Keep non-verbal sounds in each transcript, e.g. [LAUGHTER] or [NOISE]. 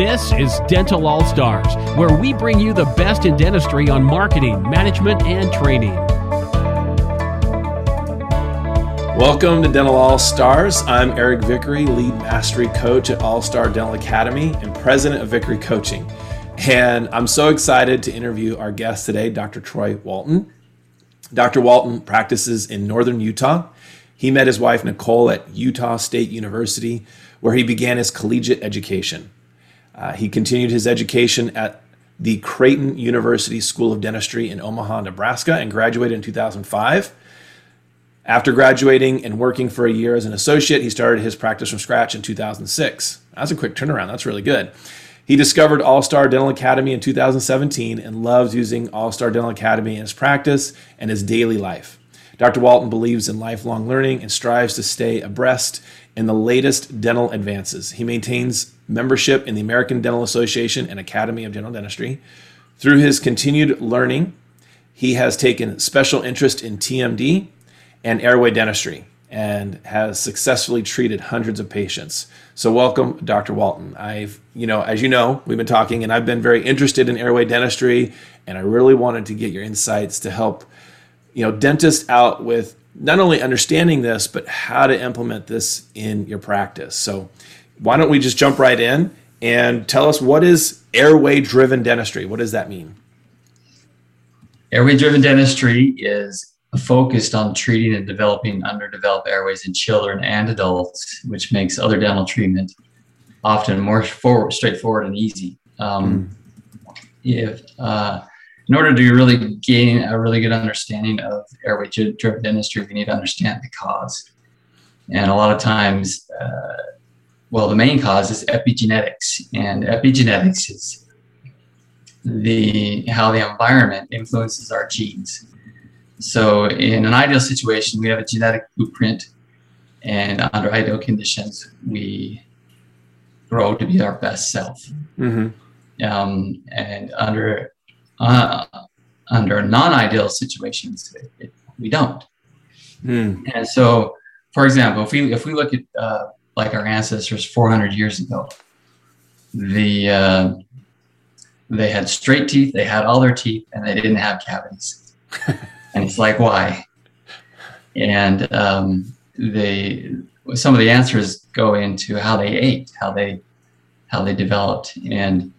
This is Dental All Stars, where we bring you the best in dentistry on marketing, management, and training. Welcome to Dental All Stars. I'm Eric Vickery, lead mastery coach at All Star Dental Academy and president of Vickery Coaching. And I'm so excited to interview our guest today, Dr. Troy Walton. Dr. Walton practices in northern Utah. He met his wife, Nicole, at Utah State University, where he began his collegiate education. Uh, he continued his education at the Creighton University School of Dentistry in Omaha, Nebraska, and graduated in 2005. After graduating and working for a year as an associate, he started his practice from scratch in 2006. That's a quick turnaround. That's really good. He discovered All Star Dental Academy in 2017 and loves using All Star Dental Academy in his practice and his daily life. Dr. Walton believes in lifelong learning and strives to stay abreast in the latest dental advances. He maintains membership in the American Dental Association and Academy of General Dentistry. Through his continued learning, he has taken special interest in TMD and airway dentistry and has successfully treated hundreds of patients. So welcome Dr. Walton. I've, you know, as you know, we've been talking and I've been very interested in airway dentistry and I really wanted to get your insights to help, you know, dentists out with not only understanding this but how to implement this in your practice. So why don't we just jump right in and tell us what is airway driven dentistry? What does that mean? Airway driven dentistry is focused on treating and developing underdeveloped airways in children and adults, which makes other dental treatment often more forward, straightforward and easy. Um, mm. If uh, in order to really gain a really good understanding of airway driven dentistry, we need to understand the cause. And a lot of times, uh, well, the main cause is epigenetics, and epigenetics is the how the environment influences our genes. So, in an ideal situation, we have a genetic blueprint, and under ideal conditions, we grow to be our best self. Mm-hmm. Um, and under uh, under non-ideal situations, it, it, we don't. Mm. And so, for example, if we if we look at uh, like our ancestors 400 years ago, the uh, they had straight teeth, they had all their teeth, and they didn't have cavities. [LAUGHS] and it's like why? And um, they some of the answers go into how they ate how they how they developed. And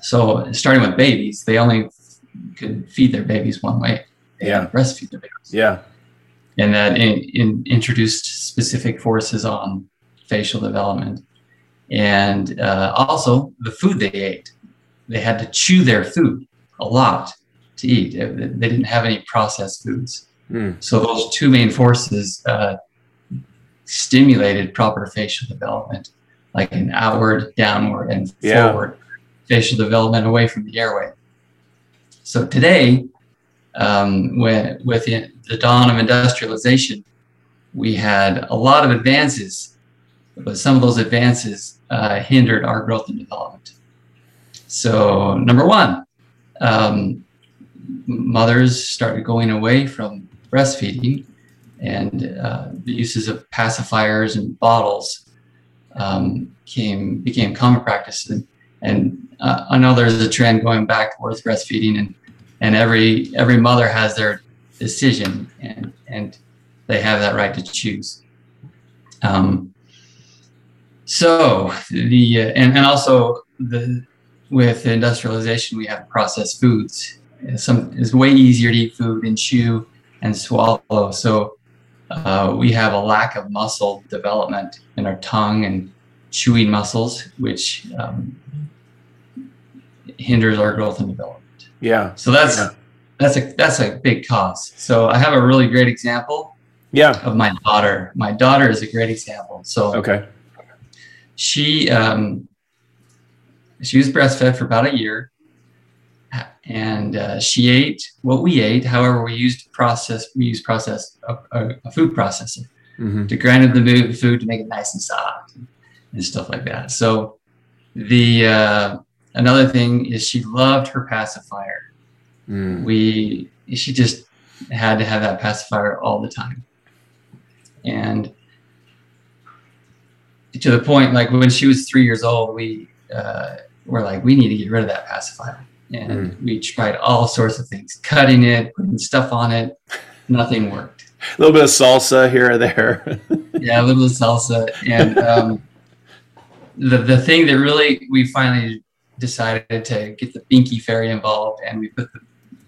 so starting with babies they only could feed their babies one way. They yeah. breastfeed their babies. Yeah. And that in, in introduced specific forces on facial development and uh, also the food they ate they had to chew their food a lot to eat. They didn't have any processed foods. Mm. So those two main forces uh, stimulated proper facial development, like an outward, downward, and yeah. forward facial development away from the airway. So today, um, when, with the, the dawn of industrialization, we had a lot of advances, but some of those advances uh, hindered our growth and development. So, number one, um, mothers started going away from breastfeeding and uh, the uses of pacifiers and bottles um, came became common practice and, and uh, I know there's a trend going back towards breastfeeding and and every every mother has their decision and and they have that right to choose um, so the uh, and, and also the with industrialization we have processed foods some it's way easier to eat food and chew and swallow. So uh, we have a lack of muscle development in our tongue and chewing muscles, which um, hinders our growth and development. Yeah. So that's yeah. that's a that's a big cause. So I have a really great example. Yeah. Of my daughter. My daughter is a great example. So okay. She um, she was breastfed for about a year and uh, she ate what we ate. However, we used process we used process a, a, food processor mm-hmm. to grind up the food to make it nice and soft and stuff like that. So the uh, another thing is she loved her pacifier. Mm. We she just had to have that pacifier all the time, and to the point like when she was three years old, we uh, were like, we need to get rid of that pacifier. And mm. we tried all sorts of things, cutting it, putting stuff on it. Nothing worked. A little bit of salsa here or there. [LAUGHS] yeah, a little bit of salsa. And um, the, the thing that really we finally decided to get the Binky Fairy involved, and we put the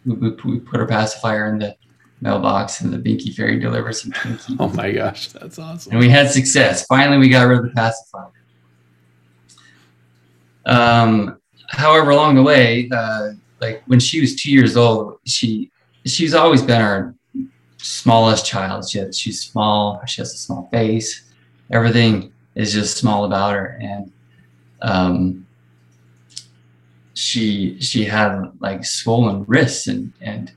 we, we put our pacifier in the mailbox, and the Binky Fairy delivers some Twinkies. [LAUGHS] Oh my gosh, that's awesome! And we had success. Finally, we got rid of the pacifier. Um, however, along the way, uh, like when she was two years old, she she's always been our smallest child. She has, she's small. She has a small face. Everything is just small about her, and um, she she had like swollen wrists, and and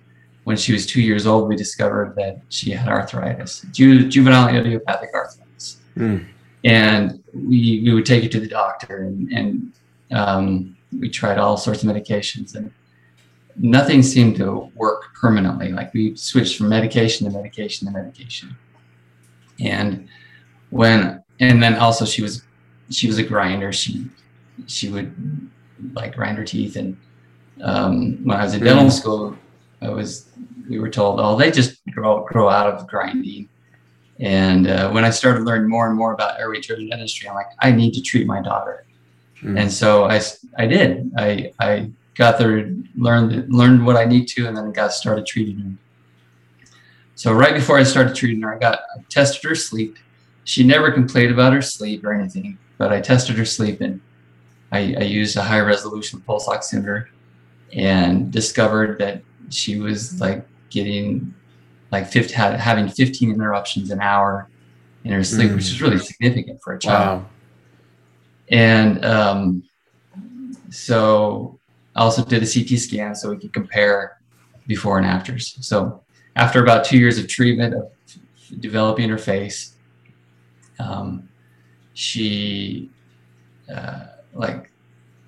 when she was two years old, we discovered that she had arthritis, ju- juvenile idiopathic arthritis, mm. and we we would take her to the doctor, and and um, we tried all sorts of medications, and nothing seemed to work permanently. Like we switched from medication to medication to medication, and when and then also she was she was a grinder. She she would like grind her teeth. And um, when I was in dental mm. school, I was we were told, oh, they just grow grow out of grinding. And uh, when I started learning more and more about airway driven dentistry, I'm like, I need to treat my daughter. Mm. And so I, I did. I, I got there, learned learned what I need to, and then got started treating her. So right before I started treating her, I got I tested her sleep. She never complained about her sleep or anything, but I tested her sleep, and I, I used a high resolution pulse oximeter and discovered that she was like getting like 50, had, having 15 interruptions an hour in her sleep, mm. which is really significant for a child. Wow. And um, so I also did a CT scan so we could compare before and afters. So after about two years of treatment of developing her face, um, she uh, like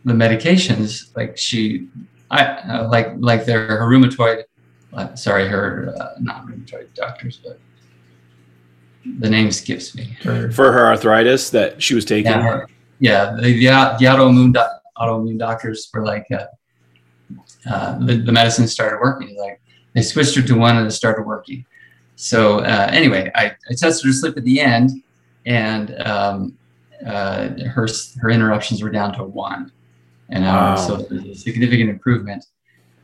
the medications, like she, I uh, like like their her rheumatoid, uh, sorry, her uh, not rheumatoid doctors, but the name skips me. Her, For her arthritis that she was taking. Yeah, her, yeah the, the, the autoimmune do, autoimmune doctors were like, uh, uh, the, the medicine started working. Like they switched her to one and it started working. So uh, anyway, I, I tested her sleep at the end, and um, uh, her her interruptions were down to one an hour. Wow. So a significant improvement.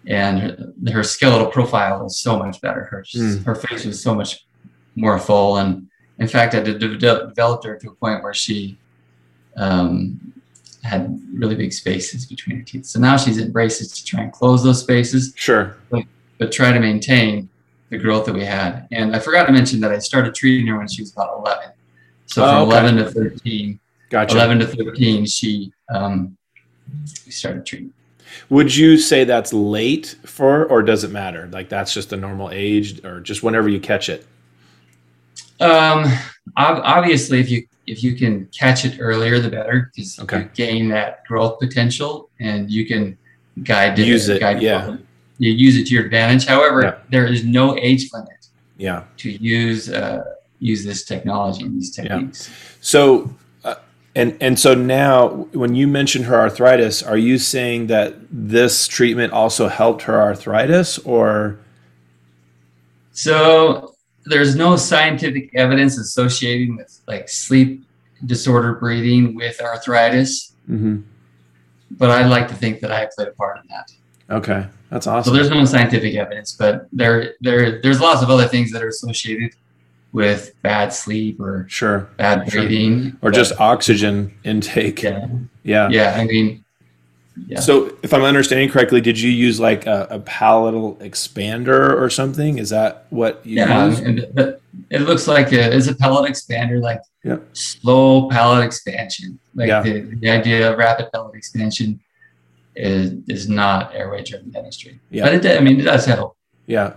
And her, her, skeletal profile was so much better. Her mm. her face was so much more full, and in fact, I de- de- developed her to a point where she um, had really big spaces between her teeth. So now she's in braces to try and close those spaces. Sure. But, but try to maintain the growth that we had. And I forgot to mention that I started treating her when she was about 11. So oh, from okay. 11 to 13, Gotcha. 11 to 13, she um, we started treating. Would you say that's late for, or does it matter? Like that's just a normal age, or just whenever you catch it? Um, obviously, if you if you can catch it earlier, the better, because okay. you gain that growth potential, and you can guide use it. Guide yeah, you use it to your advantage. However, yeah. there is no age limit. Yeah. To use uh, use this technology and these techniques. Yeah. So and and so now, when you mentioned her arthritis, are you saying that this treatment also helped her arthritis, or? So there's no scientific evidence associating with like sleep disorder breathing with arthritis. Mm-hmm. But I'd like to think that I played a part in that. Okay, that's awesome. So there's no scientific evidence, but there there there's lots of other things that are associated with bad sleep or sure bad breathing sure. or just oxygen intake. Yeah. Yeah. Yeah. I mean, yeah. So if I'm understanding correctly, did you use like a, a palatal expander or something? Is that what you yeah, and it looks like a, it's a palate expander, like slow palate expansion. Like yeah. the, the idea of rapid palate expansion is is not airway driven dentistry. Yeah. But it I mean it does help. Yeah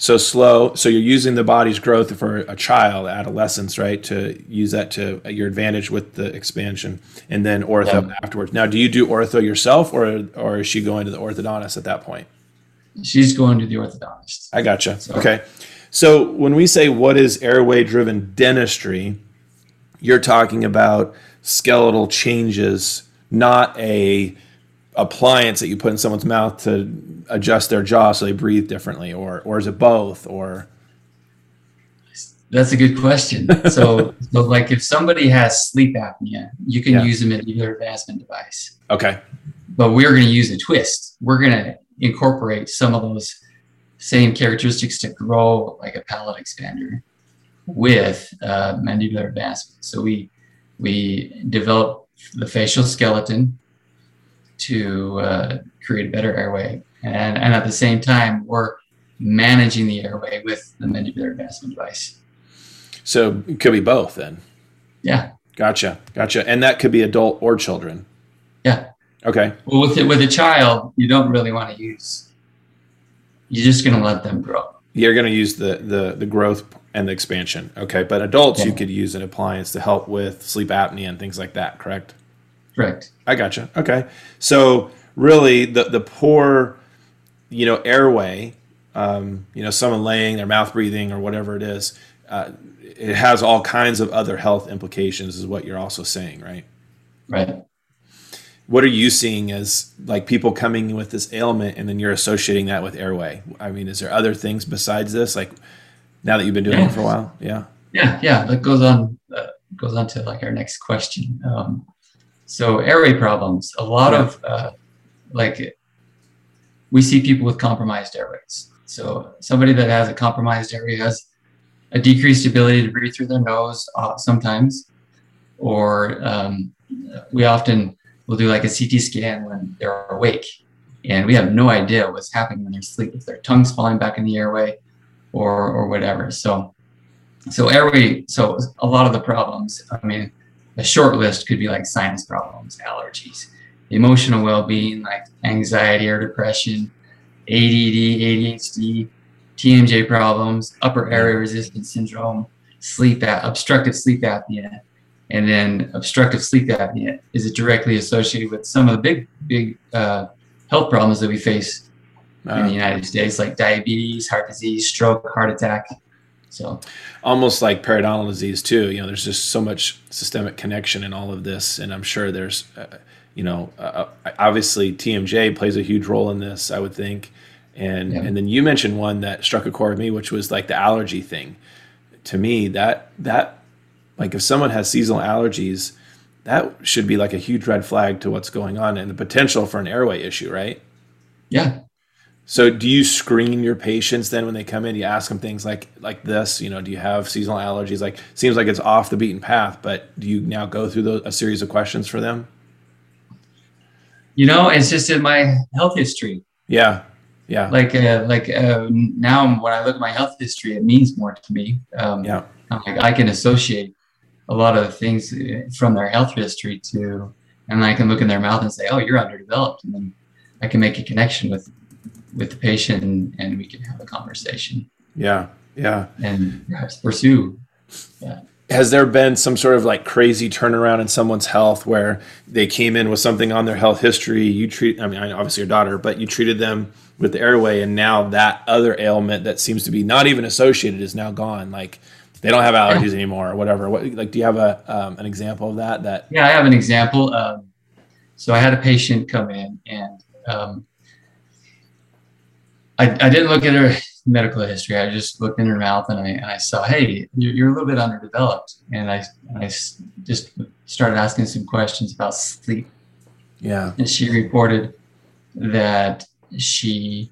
so slow so you're using the body's growth for a child adolescence right to use that to your advantage with the expansion and then ortho yeah. afterwards now do you do ortho yourself or or is she going to the orthodontist at that point she's going to the orthodontist i gotcha so. okay so when we say what is airway driven dentistry you're talking about skeletal changes not a appliance that you put in someone's mouth to adjust their jaw so they breathe differently, or or is it both? Or that's a good question. [LAUGHS] So, so like if somebody has sleep apnea, you can Yeah. use a mandibular advancement device. okay, but we're going to use a twist. We're going to incorporate some of those same characteristics to grow like a palate expander with uh, mandibular advancement. So we we develop the facial skeleton to uh, create a better airway, and and at the same time we're managing the airway with the mandibular advancement device. so it could be both then. Yeah, Gotcha, gotcha, and that could be adult or children. yeah. Okay, Well, with it, with a child, you don't really want to use. You're just going to let them grow. you're going to use the the the growth and the expansion. Okay, but adults you could use an appliance to help with sleep apnea and things like that. Correct. Correct. I gotcha. Okay. So really the the poor, you know, airway, um, you know, someone laying their mouth breathing or whatever it is, uh, it has all kinds of other health implications is what you're also saying, right? Right. What are you seeing as like people coming with this ailment and then you're associating that with airway? I mean, is there other things besides this? Like now that you've been doing it for a while? Yeah. Yeah. Yeah. That goes on. Uh, goes on to like our next question. Um, so airway problems. A lot Yeah. of uh, like we see people with compromised airways. So somebody that has a compromised airway has a decreased ability to breathe through their nose uh, sometimes, or um, we often will do like a CT scan when they're awake, and we have no idea what's happening when they're asleep, if their tongue's falling back in the airway, or or whatever. So, so airway. So a lot of the problems. I mean, a short list could be like sinus problems, allergies, emotional well-being, like anxiety or depression, ADD, ADHD, TMJ problems, upper airway resistance syndrome, sleep ap- obstructive sleep apnea, and then obstructive sleep apnea is it directly associated with some of the big, big uh, health problems that we face in the Uh, United States, like diabetes, heart disease, stroke, heart attack. So almost like periodontal disease too. You know, there's just so much systemic connection in all of this, and I'm sure there's, uh, you know, uh, obviously TMJ plays a huge role in this. I would think, and Yeah. and then you mentioned one that struck a chord with me, which was like the allergy thing. To me, that that like if someone has seasonal allergies, that should be like a huge red flag to what's going on and the potential for an airway issue, right? yeah, So do you screen your patients then when they come in? You ask them things like like this, you know, do you have seasonal allergies? Like seems like it's off the beaten path, but do you now go through those, a series of questions for them? you know, it's just in my health history. Yeah. Yeah. like uh, like uh, now when I look at my health history, it means more to me. Um, Yeah. I'm like I can associate a lot of things uh, from their health history to, and I can look in their mouth and say, "Oh, you're underdeveloped," and then I can make a connection with with the patient, and, and we can have a conversation Yeah. Yeah. and perhaps pursue. Yeah. Has there been some sort of like crazy turnaround in someone's health where they came in with something on their health history? You treat, I mean, obviously your daughter, but you treated them with the airway, and now that other ailment that seems to be not even associated is now gone. Like they don't have allergies anymore or whatever. What, like, do you have a um, an example of that? That Yeah, I have an example. Um, so I had a patient come in, and um, I, I didn't look at her medical history. I just looked in her mouth, and I, and I saw, hey, you're, you're a little bit underdeveloped. And I, I just started asking some questions about sleep, yeah, and she reported that she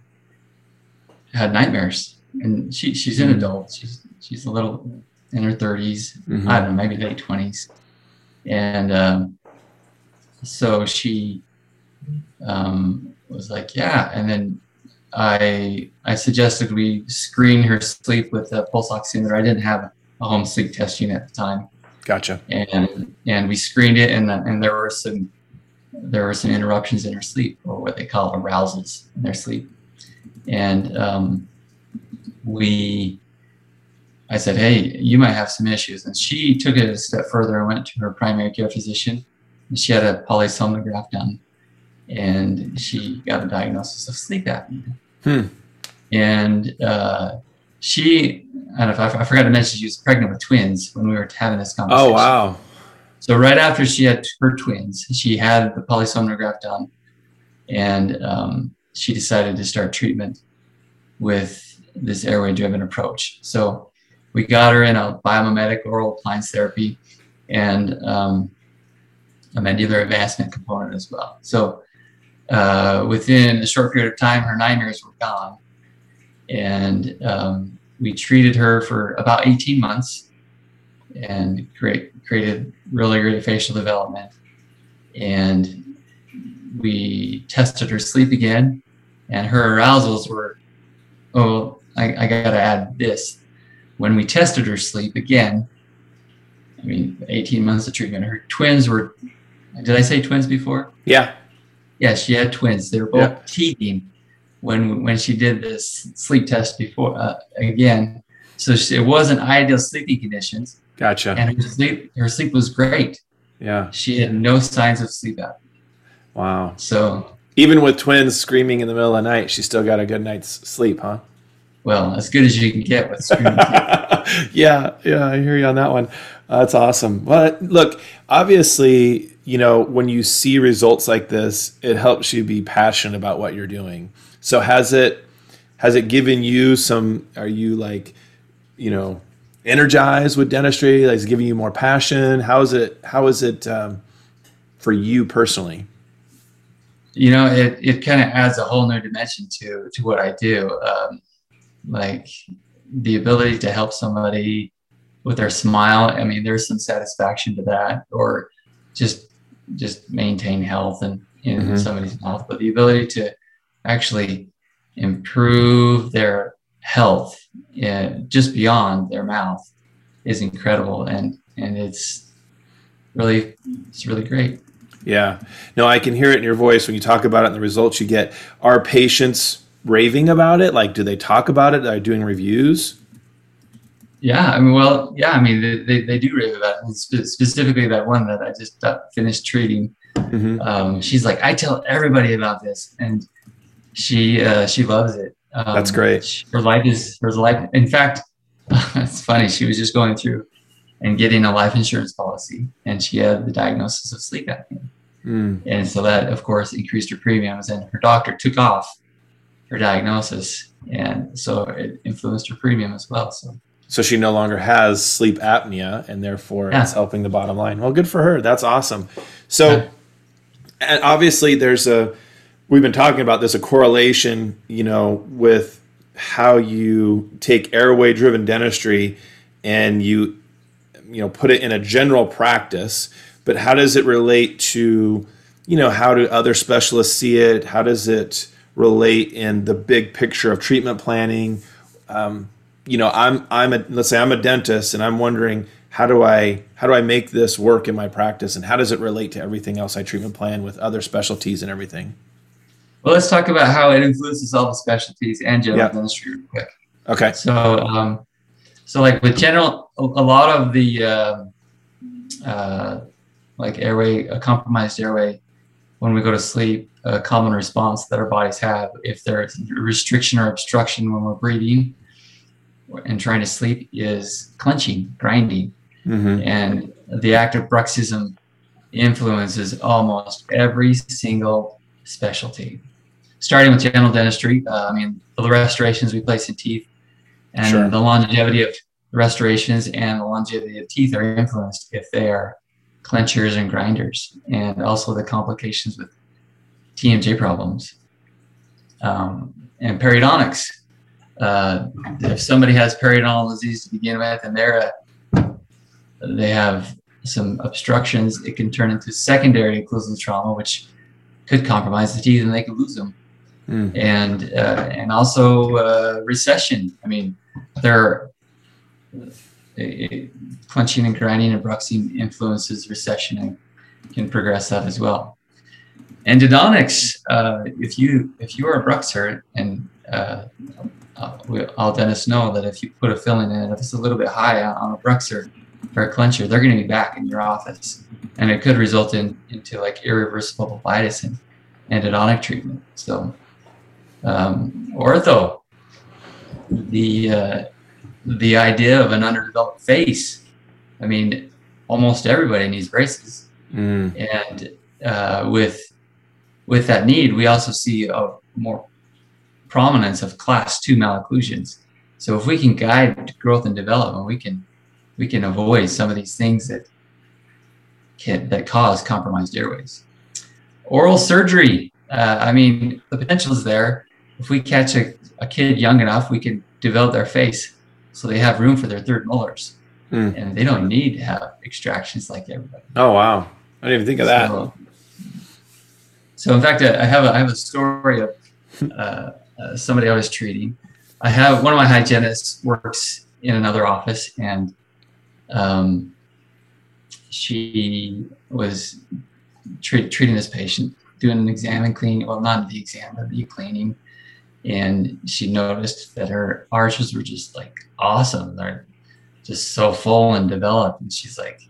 had nightmares, and she, she's an Mhm. adult. She's she's a little in her 30s, Mhm. I don't know, maybe late twenties, and um, so she um, was like, "Yeah," and then I I suggested we screen her sleep with a pulse oximeter. I didn't have a home sleep test unit at the time, gotcha. and and we screened it, and and there were some there were some interruptions in her sleep, or what they call arousals in their sleep, and um, we I said, hey, you might have some issues. And she took it a step further and went to her primary care physician. And she had a polysomnograph done. And she got a diagnosis of sleep apnea. Hmm. And uh, she, I don't know if I, I forgot to mention, she was pregnant with twins when we were having this conversation. Oh wow, So right after she had her twins, she had the polysomnograph done, and um, she decided to start treatment with this airway-driven approach. So we got her in a biomimetic oral appliance therapy and um, a mandibular advancement component as well. So uh, within a short period of time, her nightmares were gone, and um, we treated her for about 18 months and create, created really great facial development. And we tested her sleep again, and her arousals were, oh, I, I got to add this. When we tested her sleep again, I mean, 18 months of treatment, her twins were, did I say twins before? Yeah. Yeah, she had twins. They were both yeah. teething when when she did this sleep test before uh, again. So she, it wasn't ideal sleeping conditions. Gotcha. And her sleep her sleep was great. Yeah. She had no signs of sleep apnea. Wow. So even with twins screaming in the middle of the night, she still got a good night's sleep, huh? Well, as good as you can get with screaming. [LAUGHS] yeah, yeah, I hear you on that one. Uh, that's awesome. Well, look, obviously, you know, when you see results like this, it helps you be passionate about what you're doing. So has it has it given you some? Are you like, you know, energized with dentistry? Like, giving you more passion? How is it? How is it um, for you personally? You know, it it kind of adds a whole new dimension to to what I do. Um, like the ability to help somebody with their smile. I mean, there's some satisfaction to that, or just just maintain health and in mm-hmm. somebody's mouth, but the ability to actually improve their health uh, just beyond their mouth is incredible and and it's really it's really great. Yeah. No i can hear it in your voice when you talk about it and the results you get. Are patients raving about it? Like do they talk about it? Are they doing reviews yeah i mean well yeah i mean they, they, they do rave about it Spe- specifically that one that i just uh, finished treating mm-hmm. um, she's like i tell everybody about this and she uh, she loves it. Um, That's great. her life is her life. In fact, [LAUGHS] it's funny. She was just going through and getting a life insurance policy, and she had the diagnosis of sleep apnea. Mm. And so that, of course, increased her premiums. And her doctor took off her diagnosis, and so it influenced her premium as well. So. So she no longer has sleep apnea, and therefore yeah. it's helping the bottom line. Well, good for her. That's awesome. So, yeah. and obviously, there's a we've been talking about this a correlation, you know, with how you take airway driven dentistry and you you know put it in a general practice, but how does it relate to you know how do other specialists see it? How does it relate in the big picture of treatment planning? Um, you know, I'm I'm a let's say I'm a dentist and I'm wondering how do I how do I make this work in my practice and how does it relate to everything else I treatment plan with other specialties and everything? Well, let's talk about how it influences all the specialties and general yeah. dentistry real quick. Okay. So, um, so like with general, a, a lot of the uh, uh, like airway, a compromised airway, when we go to sleep, a common response that our bodies have if there's restriction or obstruction when we're breathing and trying to sleep is clenching, grinding, mm-hmm. and the act of bruxism influences almost every single specialty starting with general dentistry. Uh, I mean, the restorations we place in teeth and sure. the longevity of restorations and the longevity of teeth are influenced if they are clenchers and grinders, and also the complications with TMJ problems. Um, and periodontics. Uh, if somebody has periodontal disease to begin with, and they're a, they have some obstructions, it can turn into secondary occlusal trauma, which could compromise the teeth, and they could lose them mm. and uh, and also uh, recession. I mean, there are clenching and grinding and bruxing influences recession and can progress that as well. Endodontics, uh, if you if you are a bruxer and uh, uh, all dentists know that if you put a filling in, if it's a little bit high on a bruxer or a clencher, they're going to be back in your office, and it could result in into like irreversible pulpitis and endodontic treatment. So um, ortho, the uh, the idea of an underdeveloped face. I mean, almost everybody needs braces. Mm. And uh, with with that need, we also see a more prominence of class two malocclusions. So if we can guide growth and development, we can we can avoid some of these things that can that cause compromised airways. Oral surgery. Uh, I mean, the potential is there. If we catch a, a kid young enough, we can develop their face so they have room for their third molars, Mm. and they don't need to have extractions like everybody. Oh wow, I didn't even think of that. So, so in fact, I have a, I have a story of uh, uh, somebody I was treating. I have one of my hygienists works in another office, and um, she was treat, treating this patient, doing an exam and cleaning. Well, not the exam, but the cleaning. And she noticed that her arches were just like awesome. They're just so full and developed. And she's like,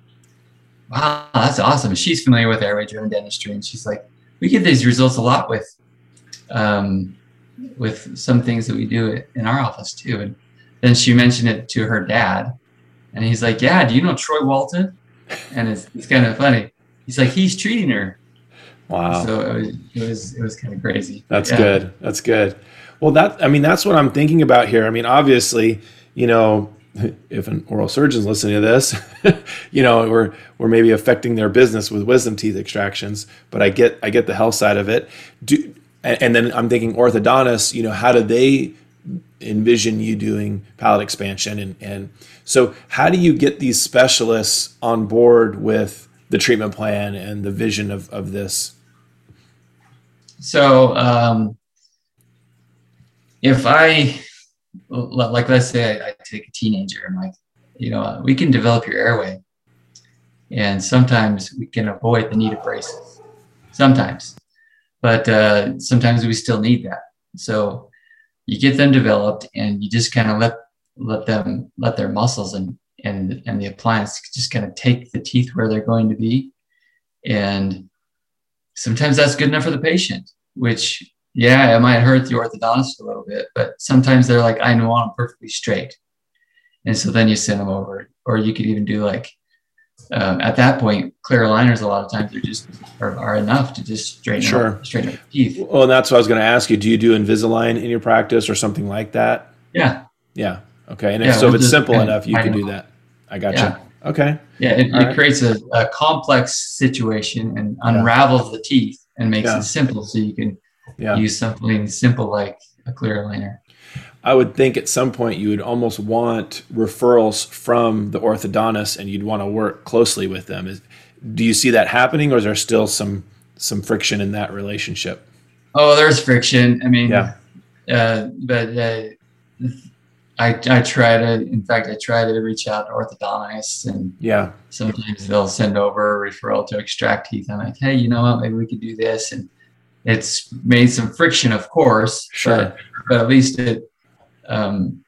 wow, that's awesome. She's familiar with airway driven dentistry. And she's like, we get these results a lot with, um, with some things that we do in our office too. And then she mentioned it to her dad. And he's like, yeah, do you know Troy Walton? And it's, it's kind of funny. He's like, he's treating her. Wow. So it was, it was, it was kind of crazy. That's Yeah. good. That's good. Well, that I mean, that's what I'm thinking about here. I mean, obviously, you know, if an oral surgeon's listening to this, [LAUGHS] you know, we're we're maybe affecting their business with wisdom teeth extractions. But I get I get the health side of it. Do and, and then I'm thinking orthodontists. You know, how do they envision you doing palate expansion and and so how do you get these specialists on board with the treatment plan and the vision of of this? So um, if I, like, let's say I, I take a teenager and like, you know, we can develop your airway, and sometimes we can avoid the need of braces. Sometimes, but uh, sometimes we still need that. So you get them developed, and you just kind of let let them let their muscles and and and the appliance just kind of take the teeth where they're going to be, and sometimes that's good enough for the patient, which yeah, it might hurt the orthodontist a little bit, but sometimes they're like, I want them perfectly straight. And so then you send them over, or you could even do like, um, at that point, clear aligners, a lot of times they're just are, are enough to just straighten Sure. up, straighten up the teeth. Well, and that's what I was going to ask you. Do you do Invisalign in your practice or something like that? Yeah. Yeah. Okay. And if, so, if it's simple enough, you can do that. I got Yeah. you. Okay. Yeah. It, it right. creates a, a complex situation and unravels the teeth and makes Yeah. it simple so you can Yeah. use something simple like a clear aligner. I would think at some point you would almost want referrals from the orthodontist and you'd want to work closely with them. Is, do you see that happening or is there still some some friction in that relationship? Oh, there's friction. I mean, Yeah. uh, but uh, I I try to. In fact, I try to reach out to orthodontists, and Yeah. sometimes they'll send over a referral to extract teeth. I'm like, hey, you know what? Maybe we could do this, and it's made some friction, of course. Sure. But, but at least it um,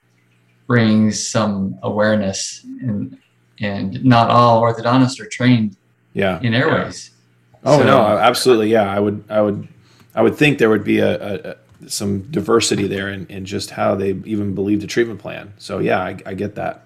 brings some awareness, and and not all orthodontists are trained Yeah. in airways. Oh So- no, absolutely. Yeah, I would, I would, I would think there would be a, a, a some diversity there in, in just how they even believe the treatment plan. So yeah, I, I get that.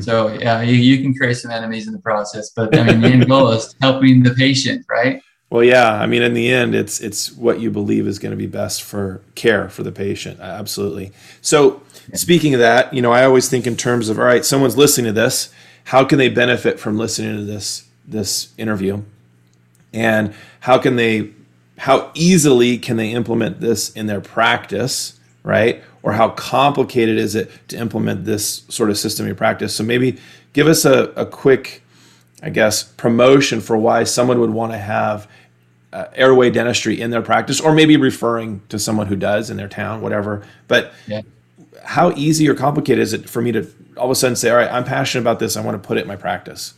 So yeah, you, you can create some enemies in the process, but I mean the end goal is helping the patient, right? Well, yeah, I mean, in the end, it's it's what you believe is going to be best for care for the patient. Absolutely. So, speaking of that, you know, I always think in terms of all right, someone's listening to this. How can they benefit from listening to this this interview? And how can they how easily can they implement this in their practice, right? Or how complicated is it to implement this sort of system in practice? So maybe give us a, a quick, I guess, promotion for why someone would want to have uh, airway dentistry in their practice, or maybe referring to someone who does in their town, whatever. But Yeah. how easy or complicated is it for me to all of a sudden say, all right, I'm passionate about this. I want to put it in my practice.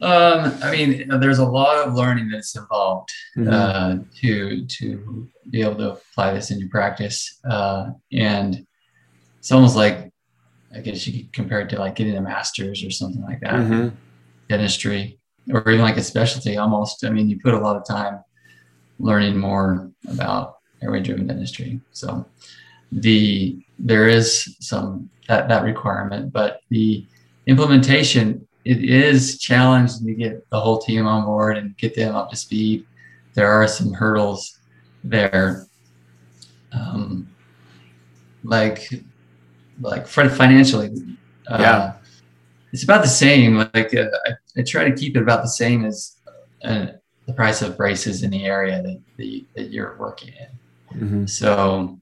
Um, I mean, there's a lot of learning that's involved Mhm. uh, to to be able to apply this in your practice, uh, and it's almost like I guess you could compare it to like getting a master's or something like that, Mhm. dentistry, or even like a specialty. Almost, I mean, you put a lot of time learning more about airway-driven dentistry. So the there is some that that requirement, but the implementation, it is challenging to get the whole team on board and get them up to speed. There are some hurdles there. Um, like like financially uh, yeah it's about the same like uh, I, I, try to keep it about the same as uh, the price of braces in the area that, that, that you're working in mm-hmm. so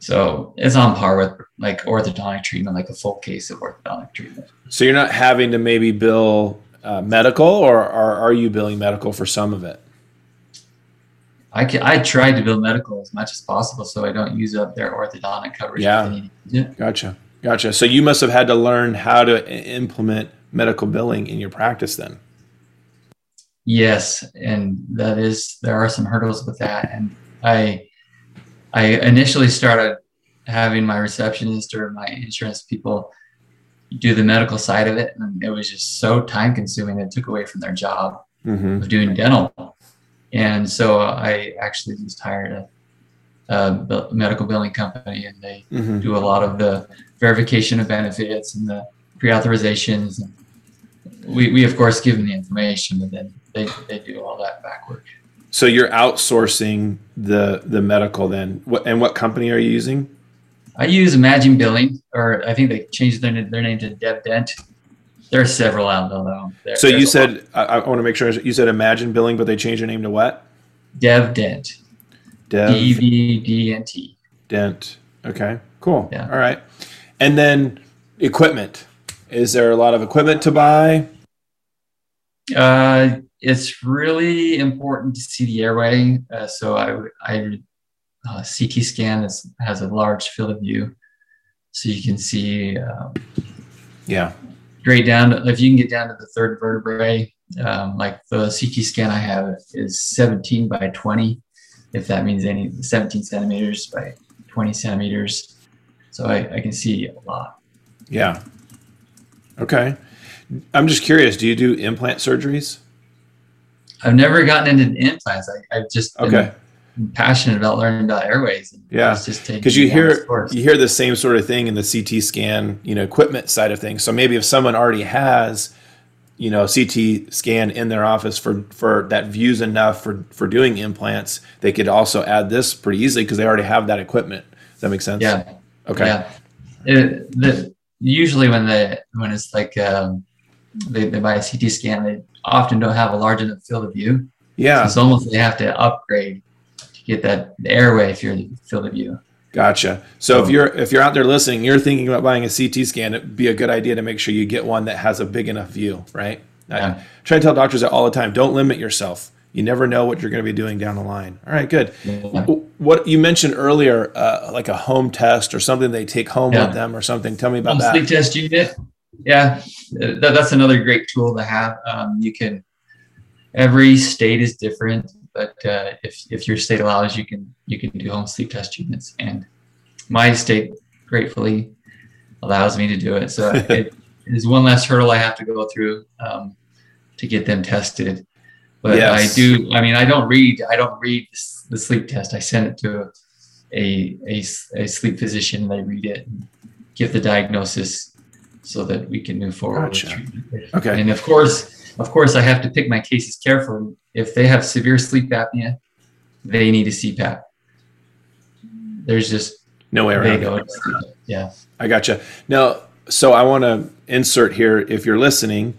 so it's on par with like orthodontic treatment like a full case of orthodontic treatment so you're not having to maybe bill uh, medical or, or are you billing medical for some of it I can, I tried to build medical as much as possible so I don't use up their orthodontic coverage. Yeah. Gotcha. Gotcha. So you must have had to learn how to implement medical billing in your practice then. Yes, and that is there are some hurdles with that and I I initially started having my receptionist or my insurance people do the medical side of it and it was just so time consuming it took away from their job mm-hmm. of doing dental and so I actually just hired a, a medical billing company, and they mm-hmm. do a lot of the verification of benefits and the pre-authorizations. And we, we of course give them the information, but then they, they do all that backward. So you're outsourcing the the medical then. What and what company are you using? I use Imagine Billing, or I think they changed their, their name to Dev Dent. There are several out there, though. There, so you said I, I, want to make sure you said Imagine Billing, but they changed their name to what? DevDent. Dev. D V D N T. Dent. Okay. Cool. Yeah. All right. And then equipment. Is there a lot of equipment to buy? Uh, it's really important to see the airway. Uh, so I, I uh, CT scan is, has a large field of view, so you can see. Um, yeah straight down to, if you can get down to the third vertebrae, um, like the CT scan I have is 17 by 20, if that means any 17 centimeters by 20 centimeters. So I, I can see a lot. Yeah. Okay. I'm just curious. Do you do implant surgeries? I've never gotten into implants. I, have just okay passionate about learning about airways. yeah, because you hear you hear the same sort of thing in the CT scan, you know, equipment side of things. So maybe if someone already has, you know, CT scan in their office for for that views enough for for doing implants, they could also add this pretty easily because they already have that equipment. Does that make sense? Yeah. Okay. Yeah. It, the, usually when they when it's like um, they, they buy a CT scan, they often don't have a large enough field of view. Yeah. So it's almost they have to upgrade to get that airway if you're the field of view. Gotcha. So if you're if you're out there listening, you're thinking about buying a CT scan, it'd be a good idea to make sure you get one that has a big enough view, right? Yeah. I try to tell doctors that all the time. Don't limit yourself. You never know what you're going to be doing down the line. All right, good. Yeah. What you mentioned earlier, uh, like a home test or something they take home yeah. with them or something. Tell me about home that. Sleep test unit. Yeah, that, that's another great tool to have. Um, you can. Every state is different but uh, if, if your state allows, you can you can do home sleep test units, and my state gratefully allows me to do it. So [LAUGHS] it is one less hurdle I have to go through um, to get them tested. But yes. I do. I mean, I don't read. I don't read the sleep test. I send it to a a, a sleep physician. And They read it and give the diagnosis so that we can move forward gotcha. with treatment. Okay. And of course, of course, I have to pick my cases carefully. If they have severe sleep apnea, they need a CPAP. There's just no way around it. Yeah. I gotcha. Now, so I want to insert here if you're listening,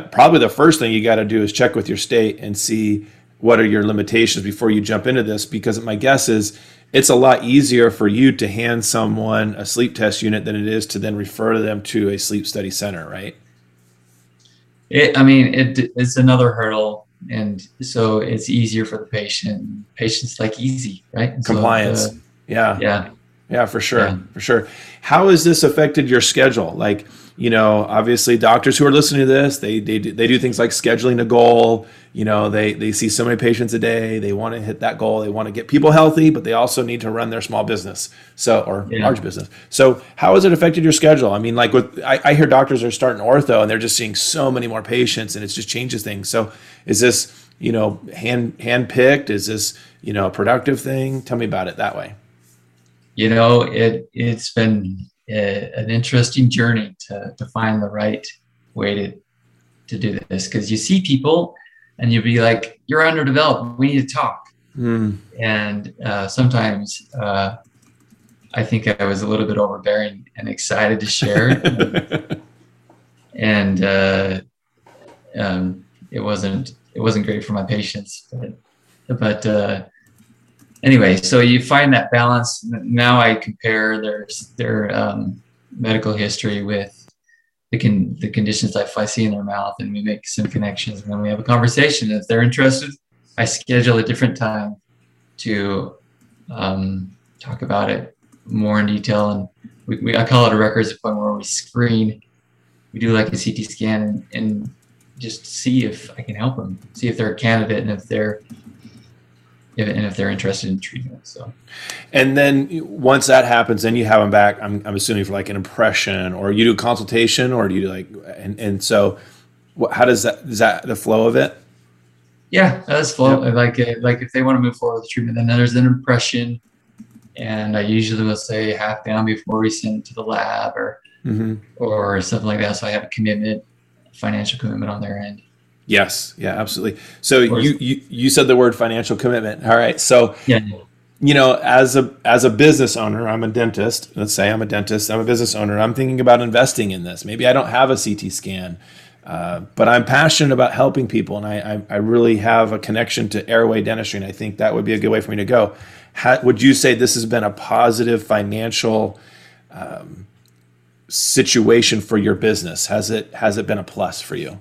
probably the first thing you got to do is check with your state and see what are your limitations before you jump into this because my guess is it's a lot easier for you to hand someone a sleep test unit than it is to then refer them to a sleep study center, right? It, I mean, it, it's another hurdle, and so it's easier for the patient. Patients like easy, right? Compliance. So, uh, yeah. Yeah. Yeah, for sure. Yeah. For sure. How has this affected your schedule? Like, you know, obviously doctors who are listening to this, they they do, they do things like scheduling a goal. You know, they they see so many patients a day. They want to hit that goal. They want to get people healthy, but they also need to run their small business, so or yeah. large business. So, how has it affected your schedule? I mean, like with I, I hear doctors are starting ortho and they're just seeing so many more patients, and it just changes things. So, is this you know hand hand picked? Is this you know a productive thing? Tell me about it that way you know it it's been a, an interesting journey to, to find the right way to, to do this because you see people and you'll be like, you're underdeveloped. We need to talk. Mm. And uh, sometimes uh, I think I was a little bit overbearing and excited to share. and, [LAUGHS] and uh, um, it wasn't it wasn't great for my patients, but but uh, anyway, so you find that balance. Now I compare their their um, medical history with the con- the conditions I, see in their mouth, and we make some connections, and then we have a conversation. If they're interested, I schedule a different time to um, talk about it more in detail, and we, we, I call it a records appointment where we screen. We do like a CT scan and, and just see if I can help them, see if they're a candidate, and if they're if, and if they're interested in treatment. So, and then once that happens, then you have them back. I'm, I'm assuming for like an impression, or you do a consultation, or do you like, and and so, how does that is that the flow of it? Yeah, that's flow. Like uh, like if they want to move forward with treatment, then there's an impression, and I usually will say half down before we send it to the lab or mm-hmm. or something like that. So I have a commitment, financial commitment on their end. Yes, yeah, absolutely. So you, you you said the word financial commitment. All right. So yeah. You know, as a as a business owner, I'm a dentist. Let's say I'm a dentist. I'm a business owner. I'm thinking about investing in this. Maybe I don't have a CT scan, uh, but I'm passionate about helping people, and I, I, I really have a connection to airway dentistry, and I think that would be a good way for me to go. How, would you say this has been a positive financial um, situation for your business? Has it has it been a plus for you?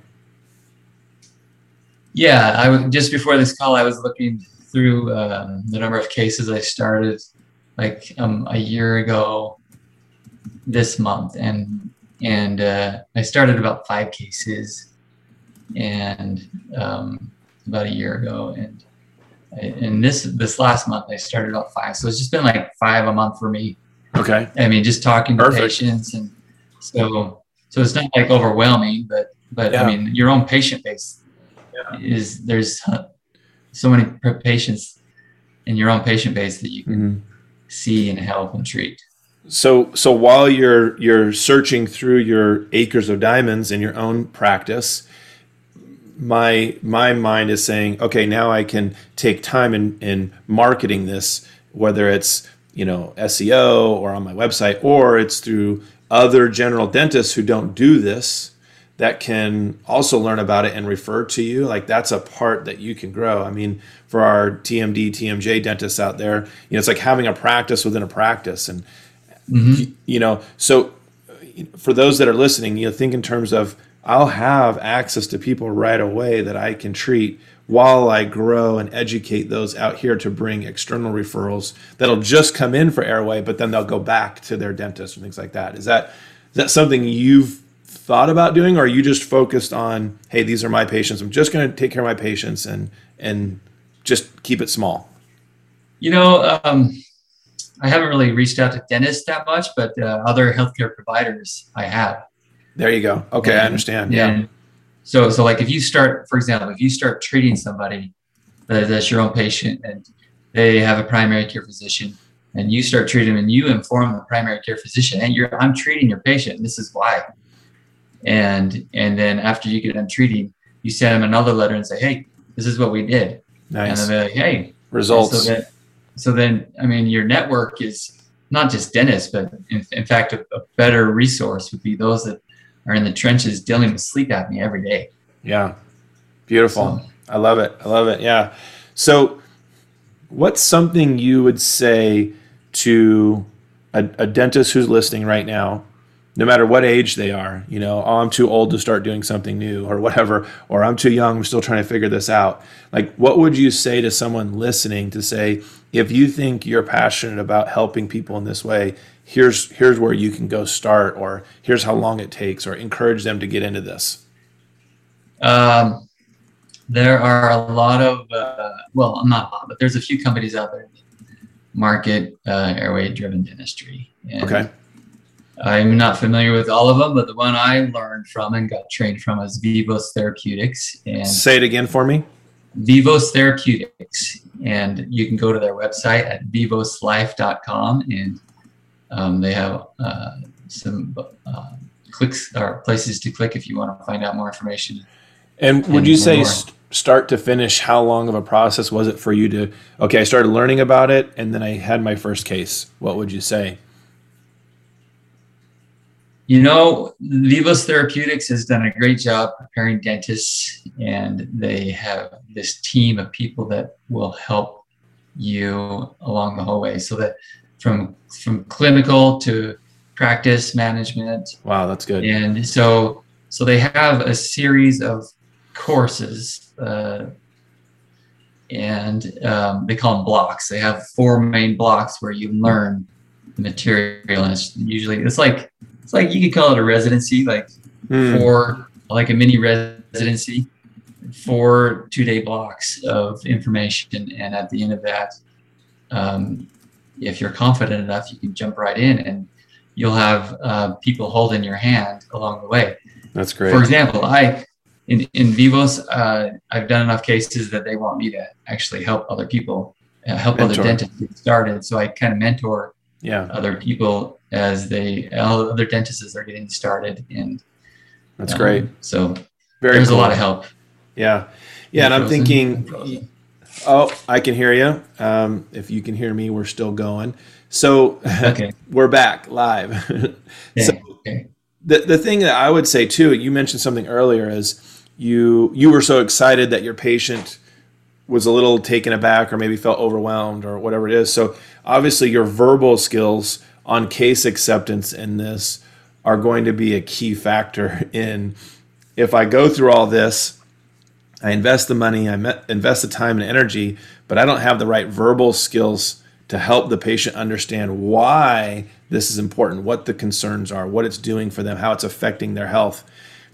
Yeah, I was just before this call. I was looking through um, the number of cases I started like um, a year ago this month, and and uh, I started about five cases, and um, about a year ago, and and this this last month I started about five. So it's just been like five a month for me. Okay. I mean, just talking to Perfect. patients, and so so it's not like overwhelming, but but yeah. I mean, your own patient base is there's so many patients in your own patient base that you can mm-hmm. see and help and treat. So so while you're you're searching through your acres of diamonds in your own practice, my my mind is saying, okay, now I can take time in in marketing this, whether it's you know SEO or on my website, or it's through other general dentists who don't do this that can also learn about it and refer to you like that's a part that you can grow i mean for our tmd tmj dentists out there you know it's like having a practice within a practice and mm-hmm. you, know so for those that are listening you know think in terms of i'll have access to people right away that i can treat while i grow and educate those out here to bring external referrals that'll just come in for airway but then they'll go back to their dentist and things like that is that is that something you've thought about doing, or are you just focused on, hey, these are my patients. I'm just going to take care of my patients and and just keep it small? You know, um, I haven't really reached out to dentists that much, but uh, other healthcare providers I have. There you go. Okay, and, I understand. Yeah. So, so like if you start, for example, if you start treating somebody that's your own patient and they have a primary care physician, and you start treating them and you inform the primary care physician, and you're I'm treating your patient. This is why and and then after you get done treating, you send them another letter and say, hey, this is what we did. Nice. And they're like, hey, results. So then, so then, I mean, your network is not just dentists, but in, in fact, a, a, better resource would be those that are in the trenches dealing with sleep apnea every day. Yeah, beautiful. So, I love it. I love it. Yeah. So, what's something you would say to a, a dentist who's listening right now no matter what age they are, you know, oh, I'm too old to start doing something new or whatever, or I'm too young, I'm still trying to figure this out. Like, what would you say to someone listening to say, if you think you're passionate about helping people in this way, here's here's where you can go start, or here's how long it takes, or encourage them to get into this? Um, there are a lot of, uh, well, not a lot, but there's a few companies out there market uh, airway driven dentistry. And okay I'm not familiar with all of them, but the one I learned from and got trained from is Vivos Therapeutics. And say it again for me. Vivos Therapeutics, and you can go to their website at vivoslife.com, and um, they have uh, some uh, clicks or places to click if you want to find out more information. And would you say st- start to finish, how long of a process was it for you to? Okay, I started learning about it, and then I had my first case. What would you say? You know, Vivos Therapeutics has done a great job preparing dentists, and they have this team of people that will help you along the whole way. So that from from clinical to practice management. Wow, that's good. And so so they have a series of courses, uh, and um, they call them blocks. They have four main blocks where you learn the material, and it's usually it's like it's like you could call it a residency, like mm. four like a mini residency, four two day blocks of information, and at the end of that, um, if you're confident enough, you can jump right in and you'll have uh, people holding your hand along the way. That's great. For example, I in in Vivos, uh, I've done enough cases that they want me to actually help other people, uh, help mentor. other dentists get started. So I kind of mentor yeah. other people as they other dentists as they're getting started. And that's um, great. So Very there's cool. a lot of help. Yeah, yeah, and I'm thinking. Oh, I can hear you. Um, if you can hear me, we're still going. So okay. [LAUGHS] we're back live. [LAUGHS] yeah, so okay. the the thing that I would say too, you mentioned something earlier, is you you were so excited that your patient was a little taken aback or maybe felt overwhelmed or whatever it is. So obviously your verbal skills on case acceptance in this are going to be a key factor [LAUGHS] in if I go through all this, I invest the money, I invest the time and energy, but I don't have the right verbal skills to help the patient understand why this is important, what the concerns are, what it's doing for them, how it's affecting their health,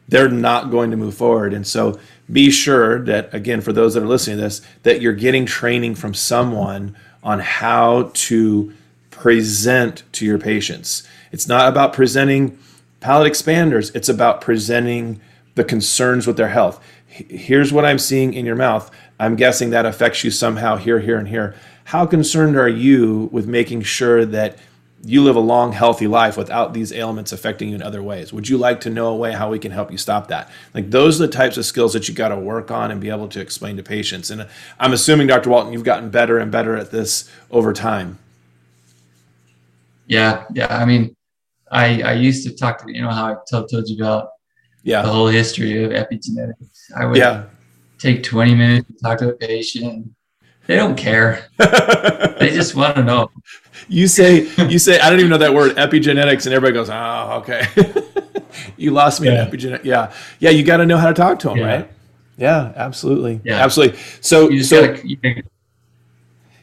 they're not going to move forward. And so be sure that, again, for those that are listening to this, that you're getting training from someone on how to present to your patients. It's not about presenting palate expanders, it's about presenting the concerns with their health. Here's what I'm seeing in your mouth. I'm guessing that affects you somehow here, here, and here. How concerned are you with making sure that you live a long, healthy life without these ailments affecting you in other ways? Would you like to know a way how we can help you stop that? Like those are the types of skills that you got to work on and be able to explain to patients. And uh, I'm assuming, Dr. Walton, you've gotten better and better at this over time. Yeah, yeah. I mean, I I used to talk to you know how I told, told you about yeah the whole history of epigenetics. I would yeah. take 20 minutes to talk to a patient they don't care. [LAUGHS] they just want to know. You say you say I don't even know that word epigenetics, and everybody goes, "Oh, okay." [LAUGHS] you lost me yeah. in epigenetics. Yeah, yeah. You got to know how to talk to them, yeah. right? Yeah, absolutely. Yeah, absolutely. So, you so gotta, you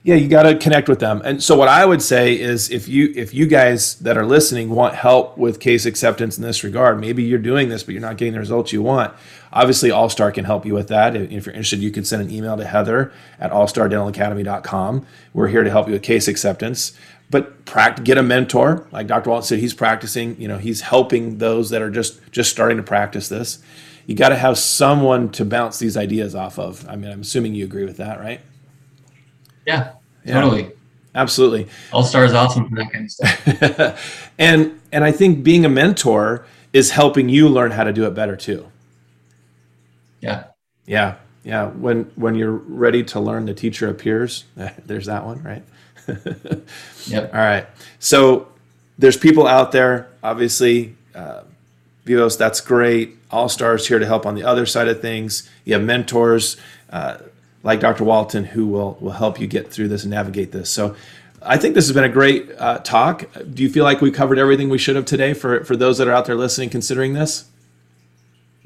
yeah, you got to connect with them. And so, what I would say is, if you if you guys that are listening want help with case acceptance in this regard, maybe you're doing this, but you're not getting the results you want Obviously, All Star can help you with that. If you're interested, you can send an email to Heather at allstardentalacademy.com. We're here to help you with case acceptance. But pract- get a mentor, like Dr. Walton said. He's practicing. You know, he's helping those that are just just starting to practice this. You got to have someone to bounce these ideas off of. I mean, I'm assuming you agree with that, right? Yeah, yeah. totally. Absolutely. All Star is awesome for that kind of stuff. [LAUGHS] and and I think being a mentor is helping you learn how to do it better too. Yeah. Yeah. Yeah. When when you're ready to learn, the teacher appears. [LAUGHS] There's that one, right? [LAUGHS] yep. All right. So there's people out there, obviously. Uh, Vivos, that's great. All stars here to help on the other side of things. You have mentors uh, like Dr. Walton who will will help you get through this and navigate this. So I think this has been a great uh, talk. Do you feel like we covered everything we should have today for for those that are out there listening, considering this?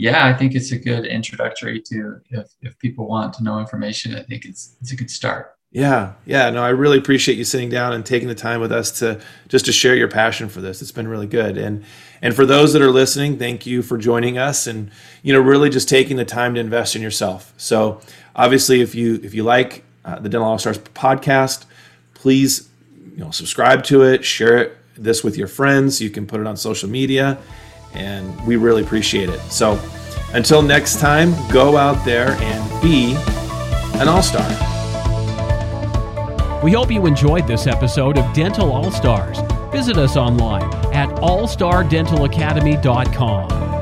yeah, I think it's a good introductory to if, if people want to know information. I think it's it's a good start. Yeah, yeah. No, I really appreciate you sitting down and taking the time with us to just to share your passion for this. It's been really good. And and for those that are listening, thank you for joining us and you know really just taking the time to invest in yourself. So obviously, if you if you like uh, the Dental All Stars podcast, please you know subscribe to it, share it this with your friends. You can put it on social media and we really appreciate it. So until next time, go out there and be an all star. We hope you enjoyed this episode of Dental All Stars. Visit us online at allstardentalacademy.com.